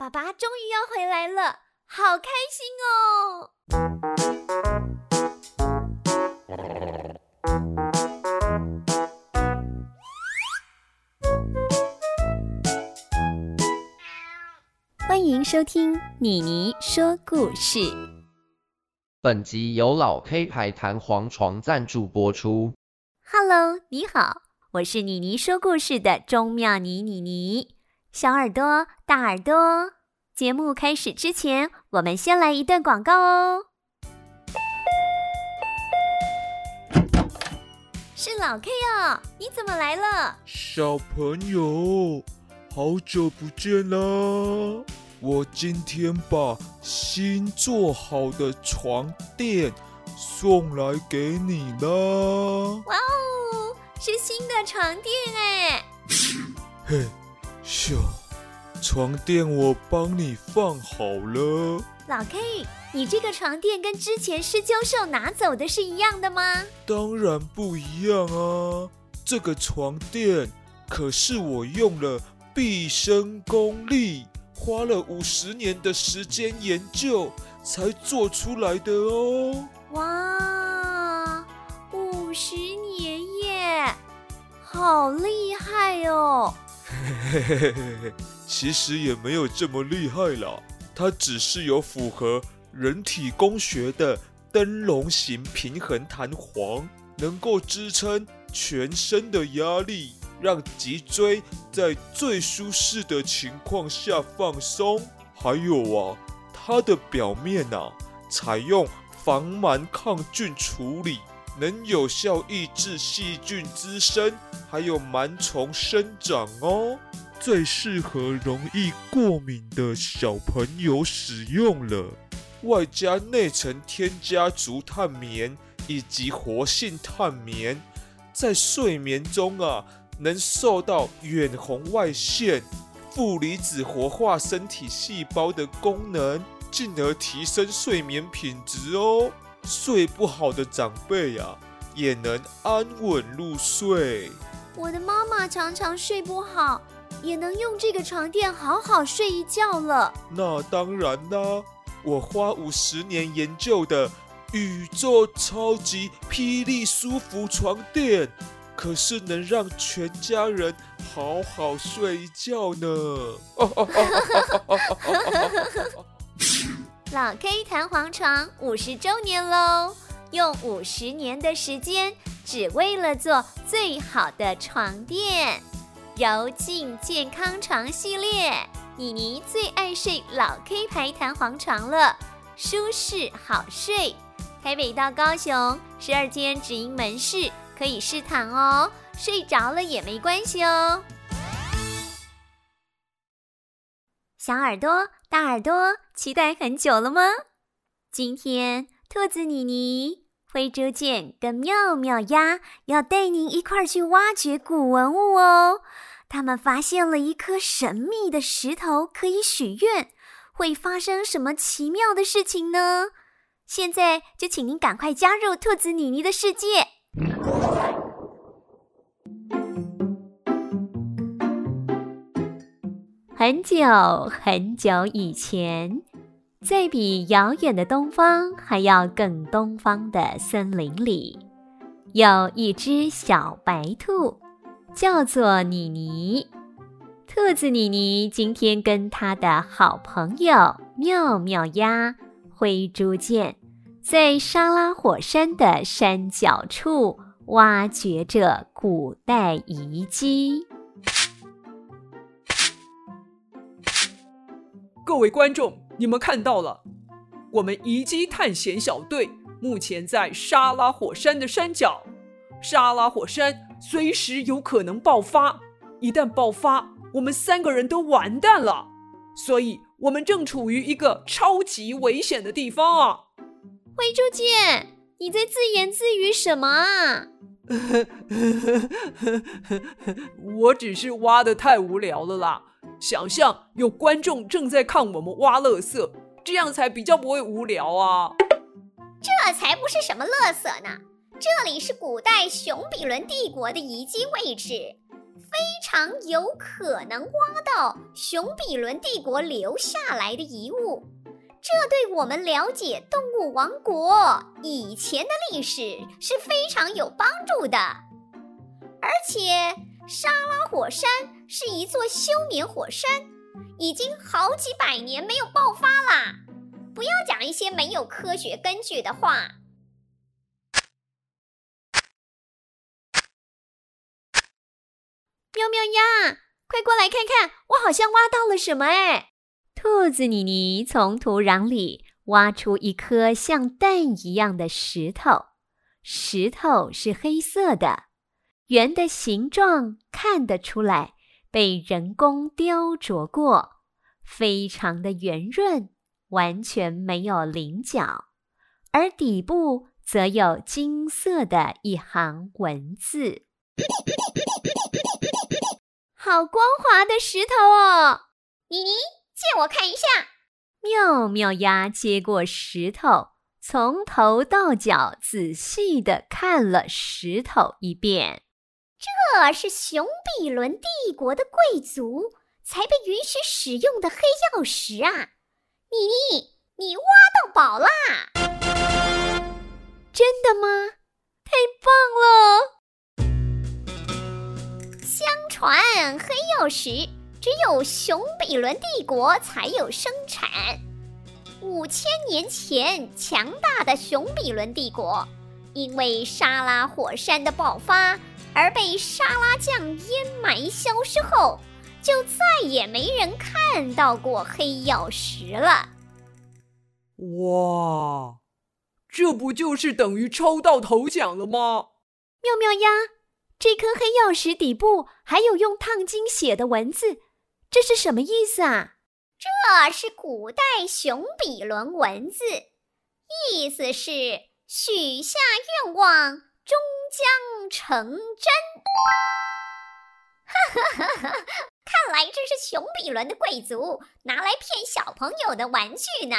爸爸终于要回来了，好开心哦！欢迎收听妮妮说故事。本集由老 K 牌弹簧床赞助播出。Hello，你好，我是妮妮说故事的钟妙妮妮妮。小耳朵，大耳朵，节目开始之前，我们先来一段广告哦。是老 K 哦，你怎么来了？小朋友，好久不见啦！我今天把新做好的床垫送来给你啦。哇哦，是新的床垫哎！嘿。小床垫我帮你放好了。老 K，你这个床垫跟之前施教授拿走的是一样的吗？当然不一样啊！这个床垫可是我用了毕生功力，花了五十年的时间研究才做出来的哦。哇，五十年耶，好厉害哦！嘿嘿嘿嘿，其实也没有这么厉害啦，它只是有符合人体工学的灯笼形平衡弹簧，能够支撑全身的压力，让脊椎在最舒适的情况下放松。还有啊，它的表面啊，采用防螨抗菌处理，能有效抑制细菌滋生。还有螨虫生长哦，最适合容易过敏的小朋友使用了。外加内层添加竹炭棉以及活性炭棉，在睡眠中啊，能受到远红外线、负离子活化身体细胞的功能，进而提升睡眠品质哦。睡不好的长辈啊，也能安稳入睡。我的妈妈常常睡不好，也能用这个床垫好好睡一觉了。那当然啦，我花五十年研究的宇宙超级霹雳舒服床垫，可是能让全家人好好睡一觉呢。老 K 弹簧床五十周年喽，用五十年的时间。只为了做最好的床垫，柔静健康床系列，妮妮最爱睡老 K 牌弹簧床了，舒适好睡。台北到高雄十二间直营门市可以试躺哦，睡着了也没关系哦。小耳朵、大耳朵，期待很久了吗？今天兔子妮妮。灰猪见跟妙妙鸭要带您一块儿去挖掘古文物哦。他们发现了一颗神秘的石头，可以许愿，会发生什么奇妙的事情呢？现在就请您赶快加入兔子妮妮的世界。很久很久以前。在比遥远的东方还要更东方的森林里，有一只小白兔，叫做妮妮。兔子妮妮今天跟她的好朋友妙妙鸭、灰猪见，在沙拉火山的山脚处挖掘着古代遗迹。各位观众。你们看到了，我们遗迹探险小队目前在沙拉火山的山脚。沙拉火山随时有可能爆发，一旦爆发，我们三个人都完蛋了。所以，我们正处于一个超级危险的地方啊！灰猪姐，你在自言自语什么啊？我只是挖的太无聊了啦。想象有观众正在看我们挖乐色，这样才比较不会无聊啊！这才不是什么乐色呢，这里是古代熊比伦帝国的遗迹位置，非常有可能挖到熊比伦帝国留下来的遗物。这对我们了解动物王国以前的历史是非常有帮助的。而且，沙拉火山是一座休眠火山，已经好几百年没有爆发啦。不要讲一些没有科学根据的话。喵喵呀，快过来看看，我好像挖到了什么哎！兔子妮妮从土壤里挖出一颗像蛋一样的石头，石头是黑色的，圆的形状看得出来被人工雕琢过，非常的圆润，完全没有棱角，而底部则有金色的一行文字。好光滑的石头哦！妮妮，借我看一下。妙妙鸭接过石头，从头到脚仔细的看了石头一遍。这是熊比伦帝国的贵族才被允许使用的黑曜石啊！妮妮，你挖到宝啦！真的吗？太棒了！相传黑曜石只有熊比伦帝国才有生产。五千年前，强大的熊比伦帝国因为沙拉火山的爆发而被沙拉酱淹埋消失后，就再也没人看到过黑曜石了。哇，这不就是等于抽到头奖了吗？妙妙呀！这颗黑曜石底部还有用烫金写的文字，这是什么意思啊？这是古代熊比伦文字，意思是许下愿望终将成真。哈哈哈哈！看来这是熊比伦的贵族拿来骗小朋友的玩具呢。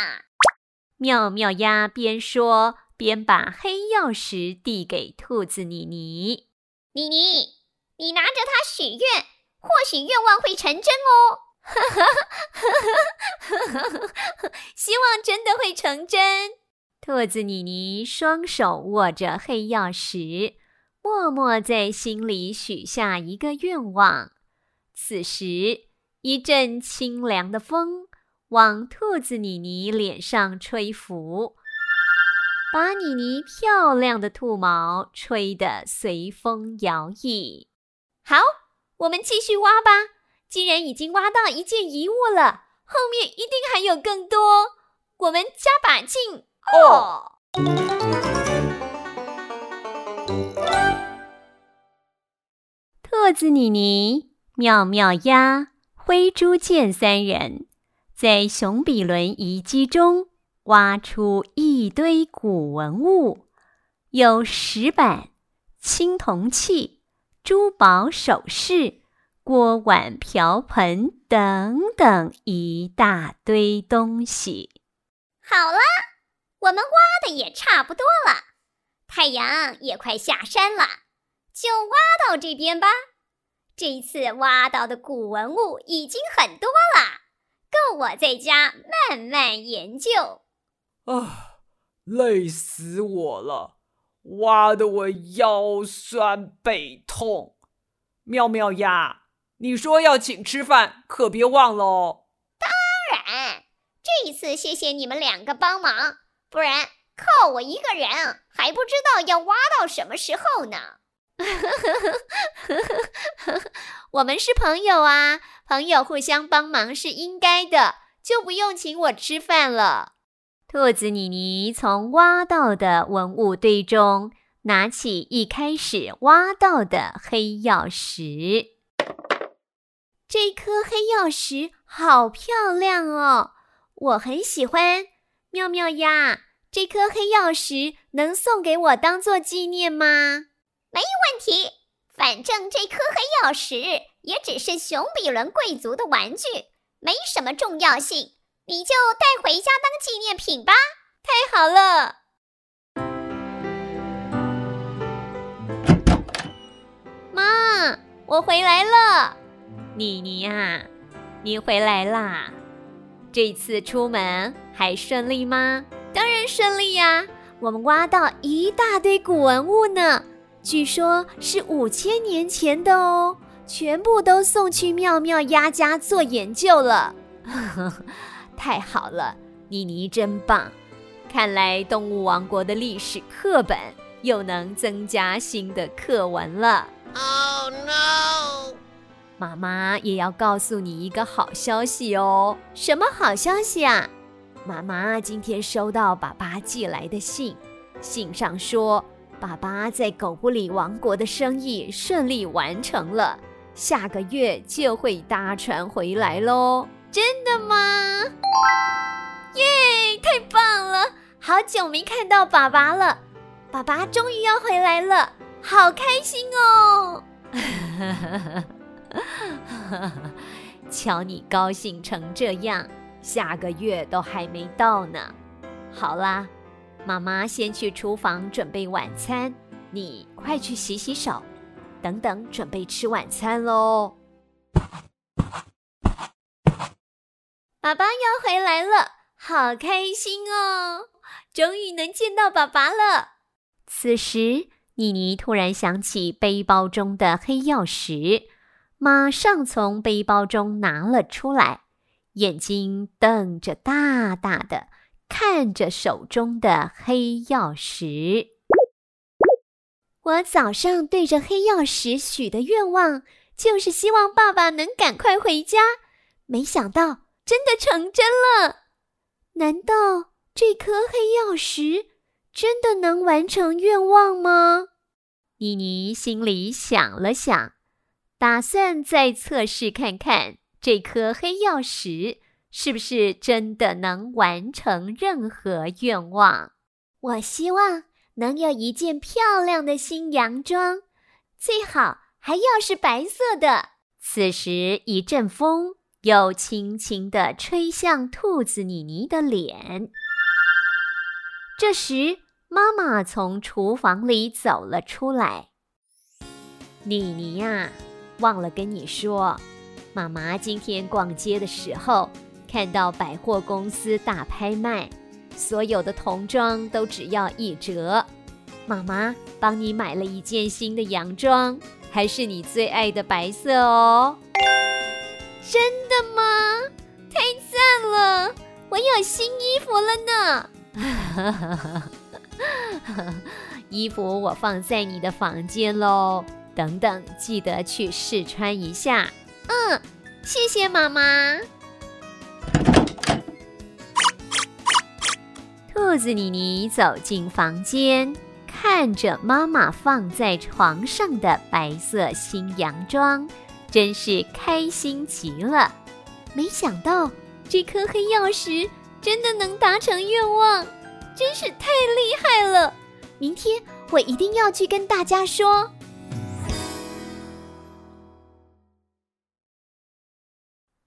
妙妙鸭边说边把黑曜石递给兔子妮妮。妮妮，你拿着它许愿，或许愿望会成真哦。希望真的会成真。兔子妮妮双手握着黑曜石，默默在心里许下一个愿望。此时，一阵清凉的风往兔子妮妮脸上吹拂。把妮妮漂亮的兔毛吹得随风摇曳。好，我们继续挖吧。既然已经挖到一件遗物了，后面一定还有更多。我们加把劲哦！子妮妮、妙妙鸭、灰猪见三人在熊比伦遗迹中。挖出一堆古文物，有石板、青铜器、珠宝首饰、锅碗瓢盆等等一大堆东西。好了，我们挖的也差不多了，太阳也快下山了，就挖到这边吧。这一次挖到的古文物已经很多了，够我在家慢慢研究。啊，累死我了！挖得我腰酸背痛。妙妙呀，你说要请吃饭，可别忘了哦。当然，这一次谢谢你们两个帮忙，不然靠我一个人还不知道要挖到什么时候呢。我们是朋友啊，朋友互相帮忙是应该的，就不用请我吃饭了。兔子妮妮从挖到的文物堆中拿起一开始挖到的黑曜石。这颗黑曜石好漂亮哦，我很喜欢。妙妙呀，这颗黑曜石能送给我当做纪念吗？没问题，反正这颗黑曜石也只是熊比伦贵族的玩具，没什么重要性。你就带回家当纪念品吧！太好了，妈，我回来了。妮妮啊，你回来啦！这次出门还顺利吗？当然顺利呀！我们挖到一大堆古文物呢，据说是五千年前的哦，全部都送去妙妙鸭家做研究了。太好了，妮妮真棒！看来动物王国的历史课本又能增加新的课文了。Oh no！妈妈也要告诉你一个好消息哦。什么好消息啊？妈妈今天收到爸爸寄来的信，信上说爸爸在狗不理王国的生意顺利完成了，下个月就会搭船回来喽。真的吗？耶，太棒了！好久没看到爸爸了，爸爸终于要回来了，好开心哦！瞧你高兴成这样，下个月都还没到呢。好啦，妈妈先去厨房准备晚餐，你快去洗洗手，等等准备吃晚餐喽。爸爸要回来了，好开心哦！终于能见到爸爸了。此时，妮妮突然想起背包中的黑曜石。马上从背包中拿了出来，眼睛瞪着大大的，看着手中的黑曜石。我早上对着黑曜石许的愿望，就是希望爸爸能赶快回家。没想到真的成真了。难道这颗黑曜石真的能完成愿望吗？妮妮心里想了想。打算再测试看看这颗黑曜石是不是真的能完成任何愿望。我希望能有一件漂亮的新洋装，最好还要是白色的。此时，一阵风又轻轻地吹向兔子妮妮的脸。这时，妈妈从厨房里走了出来。妮妮呀。忘了跟你说，妈妈今天逛街的时候，看到百货公司大拍卖，所有的童装都只要一折。妈妈帮你买了一件新的洋装，还是你最爱的白色哦。真的吗？太赞了！我有新衣服了呢。衣服我放在你的房间喽。等等，记得去试穿一下。嗯，谢谢妈妈。兔子妮妮走进房间，看着妈妈放在床上的白色新洋装，真是开心极了。没想到这颗黑曜石真的能达成愿望，真是太厉害了！明天我一定要去跟大家说。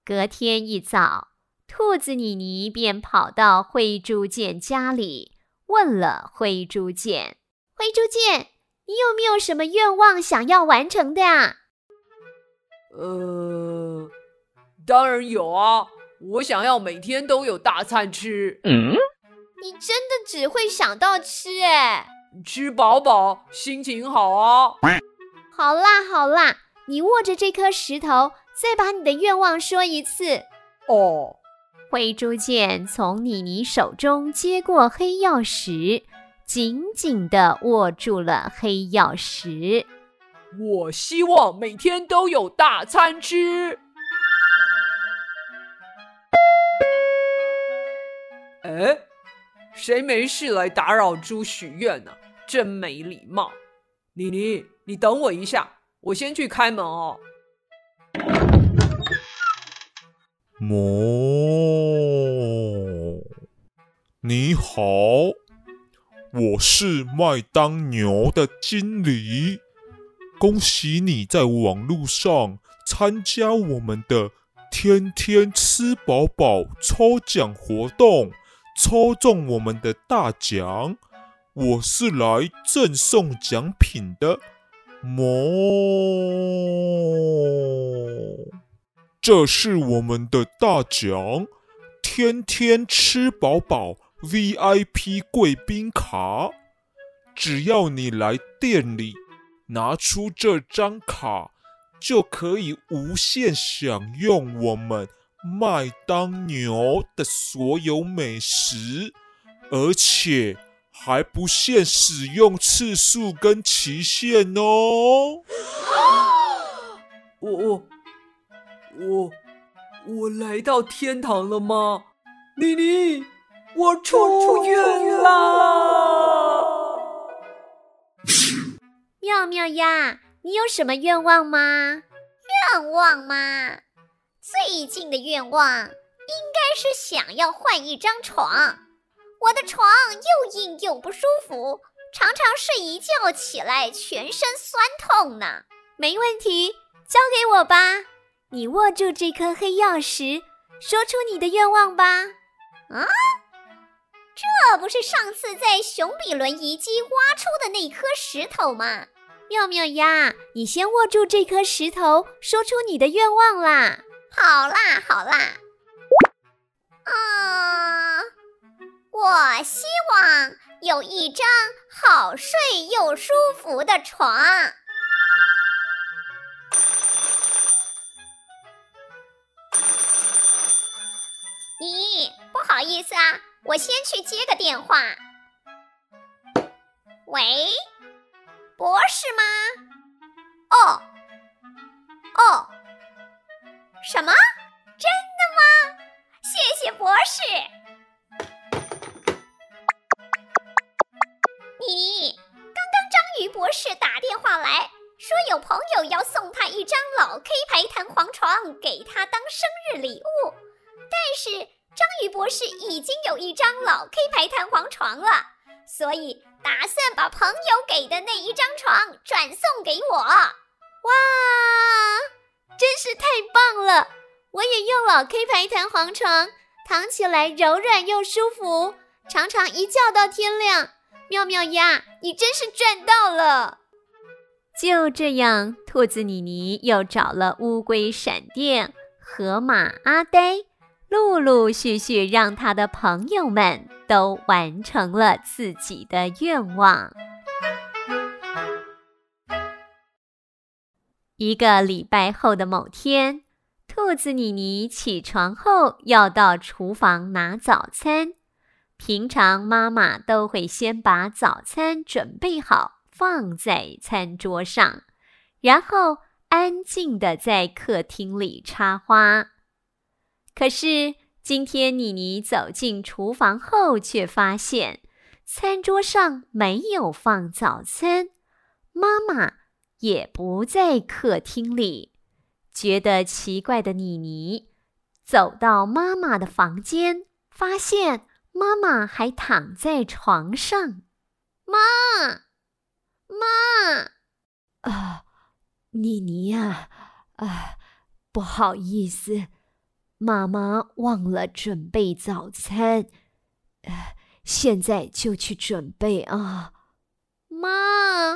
隔天一早，兔子妮妮便跑到灰猪剑家里，问了灰猪剑：“灰猪剑，你有没有什么愿望想要完成的呀？”“呃，当然有啊，我想要每天都有大餐吃。”“嗯，你真的只会想到吃哎？吃饱饱，心情好啊。”“好啦好啦，你握着这颗石头。”再把你的愿望说一次哦。灰猪见从妮妮手中接过黑曜石，紧紧地握住了黑曜石。我希望每天都有大餐吃。哎，谁没事来打扰猪许愿呢？真没礼貌！妮妮，你等我一下，我先去开门哦。魔，你好，我是麦当牛的经理。恭喜你在网络上参加我们的天天吃饱饱抽奖活动，抽中我们的大奖。我是来赠送奖品的。魔！这是我们的大奖，天天吃饱饱 VIP 贵宾卡。只要你来店里拿出这张卡，就可以无限享用我们麦当劳的所有美食，而且。还不限使用次数跟期限哦！我我我我来到天堂了吗？妮妮，我出院啦！妙妙呀，你有什么愿望吗？愿望吗？最近的愿望应该是想要换一张床。我的床又硬又不舒服，常常睡一觉起来全身酸痛呢。没问题，交给我吧。你握住这颗黑曜石，说出你的愿望吧。啊，这不是上次在熊比伦遗迹挖出的那颗石头吗？妙妙呀，你先握住这颗石头，说出你的愿望啦。好啦，好啦。啊、我希望有一张好睡又舒服的床。意思啊，我先去接个电话。喂，博士吗？哦，哦，什么？真的吗？谢谢博士。你刚刚章鱼博士打电话来说，有朋友要送他一张老 K 牌弹簧床，给他当生日礼物。但是章鱼博士已经有一张老 K 牌弹簧床了，所以打算把朋友给的那一张床转送给我。哇，真是太棒了！我也用老 K 牌弹簧床，躺起来柔软又舒服，常常一觉到天亮。妙妙呀，你真是赚到了！就这样，兔子妮妮又找了乌龟闪电、河马阿呆，陆陆续续让他的朋友们都完成了自己的愿望。一个礼拜后的某天，兔子妮妮起床后要到厨房拿早餐。平常妈妈都会先把早餐准备好，放在餐桌上，然后安静地在客厅里插花。可是今天妮妮走进厨房后，却发现餐桌上没有放早餐，妈妈也不在客厅里。觉得奇怪的妮妮走到妈妈的房间，发现。妈妈还躺在床上，妈，妈，啊，妮妮呀，啊，不好意思，妈妈忘了准备早餐，呃，现在就去准备啊。妈，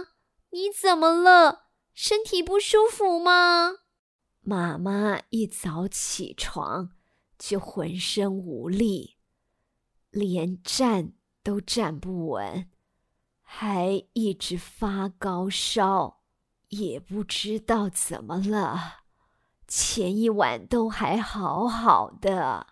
你怎么了？身体不舒服吗？妈妈一早起床就浑身无力。连站都站不稳，还一直发高烧，也不知道怎么了。前一晚都还好好的。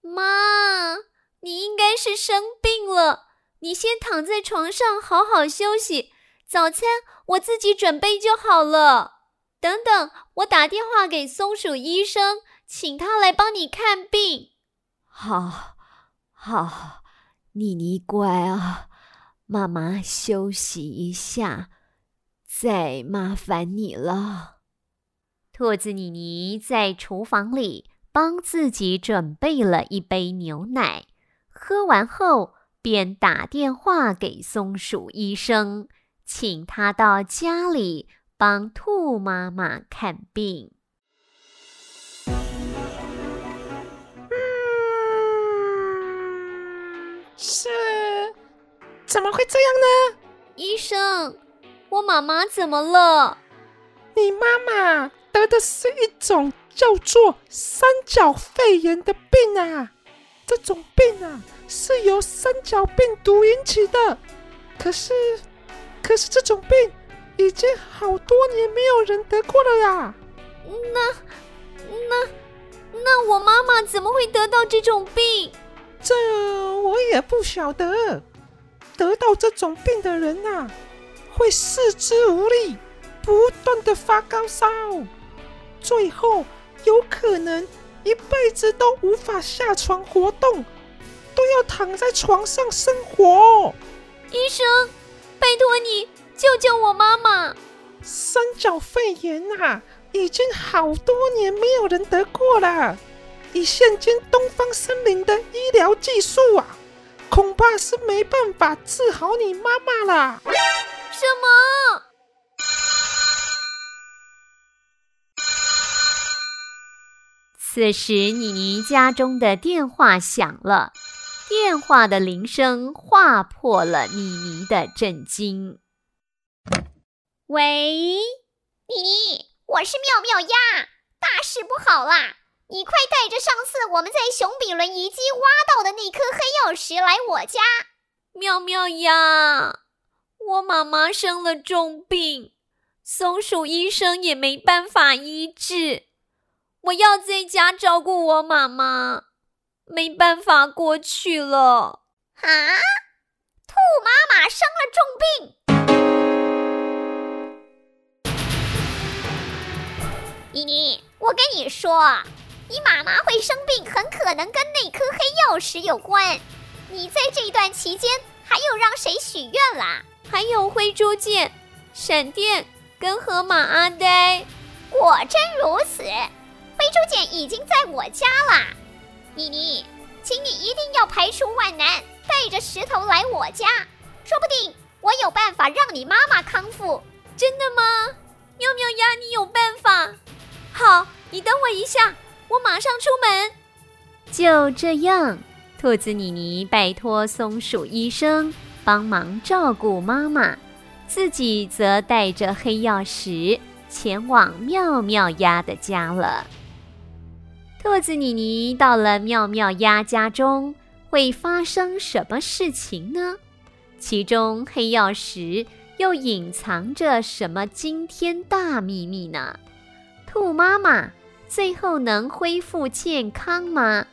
妈，你应该是生病了，你先躺在床上好好休息。早餐我自己准备就好了。等等，我打电话给松鼠医生，请他来帮你看病。好。好，妮妮乖啊，妈妈休息一下，再麻烦你了。兔子妮妮在厨房里帮自己准备了一杯牛奶，喝完后便打电话给松鼠医生，请他到家里帮兔妈妈看病。嗯是，怎么会这样呢？医生，我妈妈怎么了？你妈妈得的是一种叫做三角肺炎的病啊！这种病啊，是由三角病毒引起的。可是，可是这种病已经好多年没有人得过了呀。那，那，那我妈妈怎么会得到这种病？这我也不晓得。得到这种病的人呐、啊，会四肢无力，不断的发高烧，最后有可能一辈子都无法下床活动，都要躺在床上生活。医生，拜托你救救我妈妈！三角肺炎啊，已经好多年没有人得过了。以现今东方森林的医疗技术啊，恐怕是没办法治好你妈妈啦。什么？此时，妮妮家中的电话响了。电话的铃声划破了妮妮的震惊。喂，妮妮，我是妙妙鸭，大事不好啦！你快带着上次我们在熊比伦遗迹挖到的那颗黑曜石来我家。妙妙鸭，我妈妈生了重病，松鼠医生也没办法医治，我要在家照顾我妈妈。没办法过去了啊！兔妈妈生了重病。妮妮，我跟你说，你妈妈会生病，很可能跟那颗黑曜石有关。你在这段期间还有让谁许愿啦？还有灰猪剑、闪电跟河马阿呆。果真如此，灰猪剑已经在我家啦。妮妮，请你一定要排除万难，带着石头来我家，说不定我有办法让你妈妈康复。真的吗？妙妙鸭，你有办法？好，你等我一下，我马上出门。就这样，兔子妮妮拜托松鼠医生帮忙照顾妈妈，自己则带着黑曜石前往妙妙鸭的家了。兔子妮妮到了妙妙鸭家中，会发生什么事情呢？其中黑曜石又隐藏着什么惊天大秘密呢？兔妈妈最后能恢复健康吗？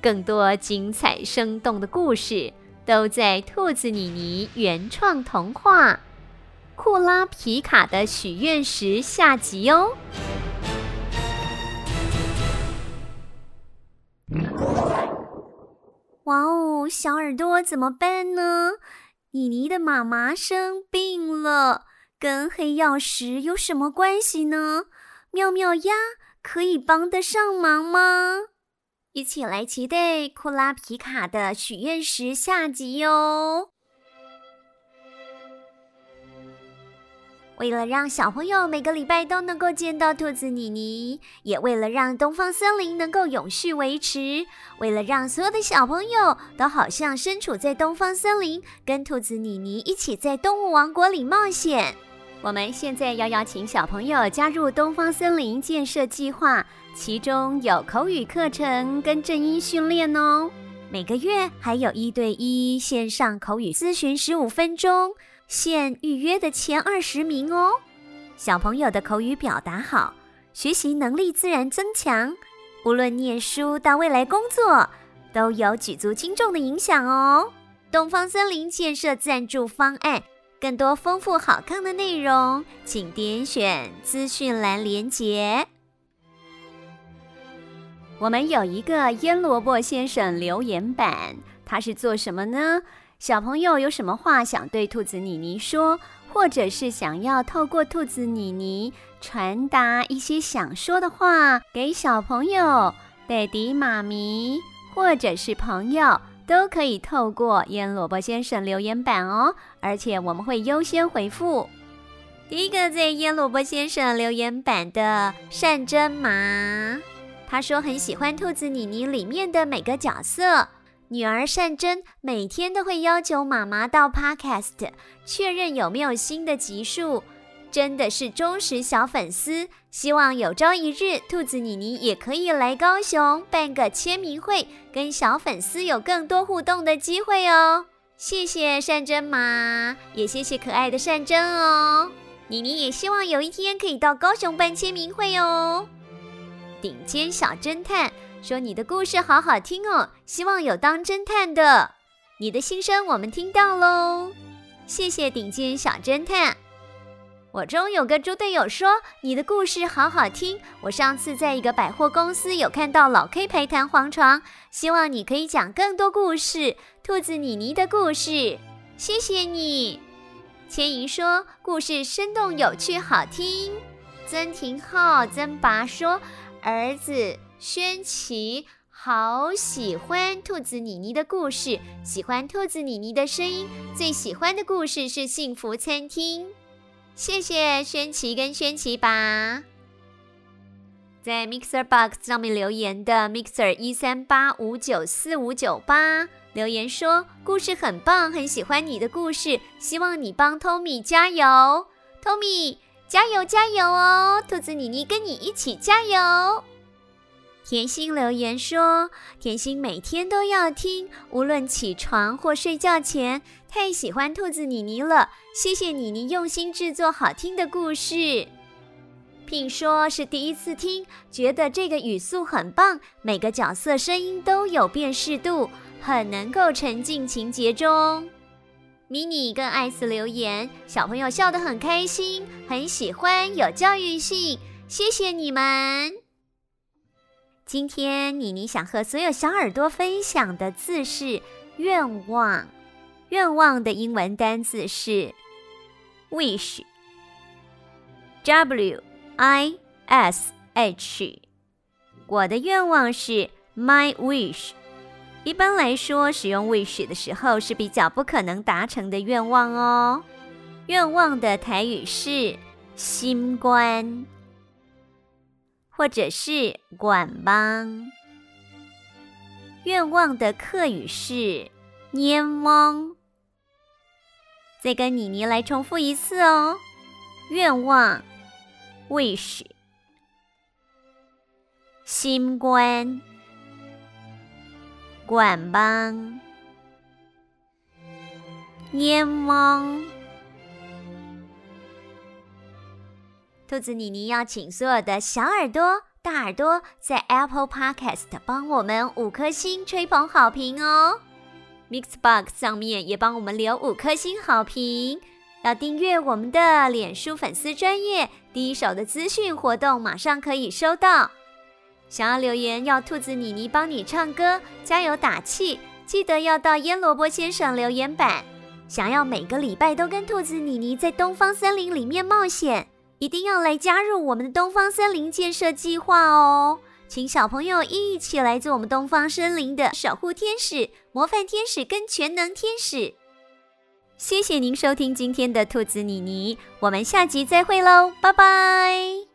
更多精彩生动的故事都在兔子妮妮原创童话《库拉皮卡的许愿石》下集哦。哇哦，小耳朵怎么办呢？妮妮的妈妈生病了，跟黑曜石有什么关系呢？妙妙鸭可以帮得上忙吗？一起来期待库拉皮卡的许愿石下集哟！为了让小朋友每个礼拜都能够见到兔子妮妮，也为了让东方森林能够永续维持，为了让所有的小朋友都好像身处在东方森林，跟兔子妮妮一起在动物王国里冒险，我们现在要邀请小朋友加入东方森林建设计划，其中有口语课程跟正音训练哦，每个月还有一对一线上口语咨询十五分钟。现预约的前二十名哦，小朋友的口语表达好，学习能力自然增强，无论念书到未来工作，都有举足轻重的影响哦。东方森林建设赞助方案，更多丰富好看的内容，请点选资讯栏连结。我们有一个腌萝卜先生留言板，他是做什么呢？小朋友有什么话想对兔子妮妮说，或者是想要透过兔子妮妮传达一些想说的话给小朋友、爹地妈咪，或者是朋友，都可以透过腌萝卜先生留言板哦，而且我们会优先回复。第一个在腌萝卜先生留言板的善珍麻，他说很喜欢兔子妮妮里面的每个角色。女儿善珍每天都会要求妈妈到 Podcast 确认有没有新的集数，真的是忠实小粉丝。希望有朝一日，兔子妮妮也可以来高雄办个签名会，跟小粉丝有更多互动的机会哦。谢谢善珍妈，也谢谢可爱的善珍哦。妮妮也希望有一天可以到高雄办签名会哦。顶尖小侦探说：“你的故事好好听哦，希望有当侦探的。你的心声我们听到喽，谢谢顶尖小侦探。”我中有个猪队友说：“你的故事好好听。”我上次在一个百货公司有看到老 K 牌弹簧床，希望你可以讲更多故事，兔子妮妮的故事。谢谢你。千怡说：“故事生动有趣，好听。”曾廷浩、曾拔说：“儿子轩琪好喜欢兔子妮妮的故事，喜欢兔子妮妮的声音，最喜欢的故事是幸福餐厅。”谢谢轩琪跟轩琪吧，在 Mixer Box 上面留言的 Mixer 一三八五九四五九八留言说，故事很棒，很喜欢你的故事，希望你帮 Tommy 加油，Tommy 加油加油哦，兔子妮妮跟你一起加油。甜心留言说：“甜心每天都要听，无论起床或睡觉前，太喜欢兔子妮妮了。谢谢妮妮用心制作好听的故事。”并说是第一次听，觉得这个语速很棒，每个角色声音都有辨识度，很能够沉浸情节中。迷你跟艾斯留言：“小朋友笑得很开心，很喜欢，有教育性。”谢谢你们。今天妮妮想和所有小耳朵分享的字是“愿望”。愿望的英文单字是 “wish”，W I S H。我的愿望是 “my wish”。一般来说，使用 “wish” 的时候是比较不可能达成的愿望哦。愿望的台语是“心愿”。或者是管邦，愿望的客语是念望。再跟妮妮来重复一次哦，愿望 wish，心愿，愿望，念望。兔子妮妮要请所有的小耳朵、大耳朵在 Apple Podcast 帮我们五颗星吹捧好评哦，Mixbox 上面也帮我们留五颗星好评。要订阅我们的脸书粉丝专页，第一手的资讯活动马上可以收到。想要留言要兔子妮妮帮你唱歌加油打气，记得要到腌萝卜先生留言板。想要每个礼拜都跟兔子妮妮在东方森林里面冒险。一定要来加入我们的东方森林建设计划哦！请小朋友一起来做我们东方森林的守护天使、模范天使跟全能天使。谢谢您收听今天的兔子妮妮，我们下集再会喽，拜拜。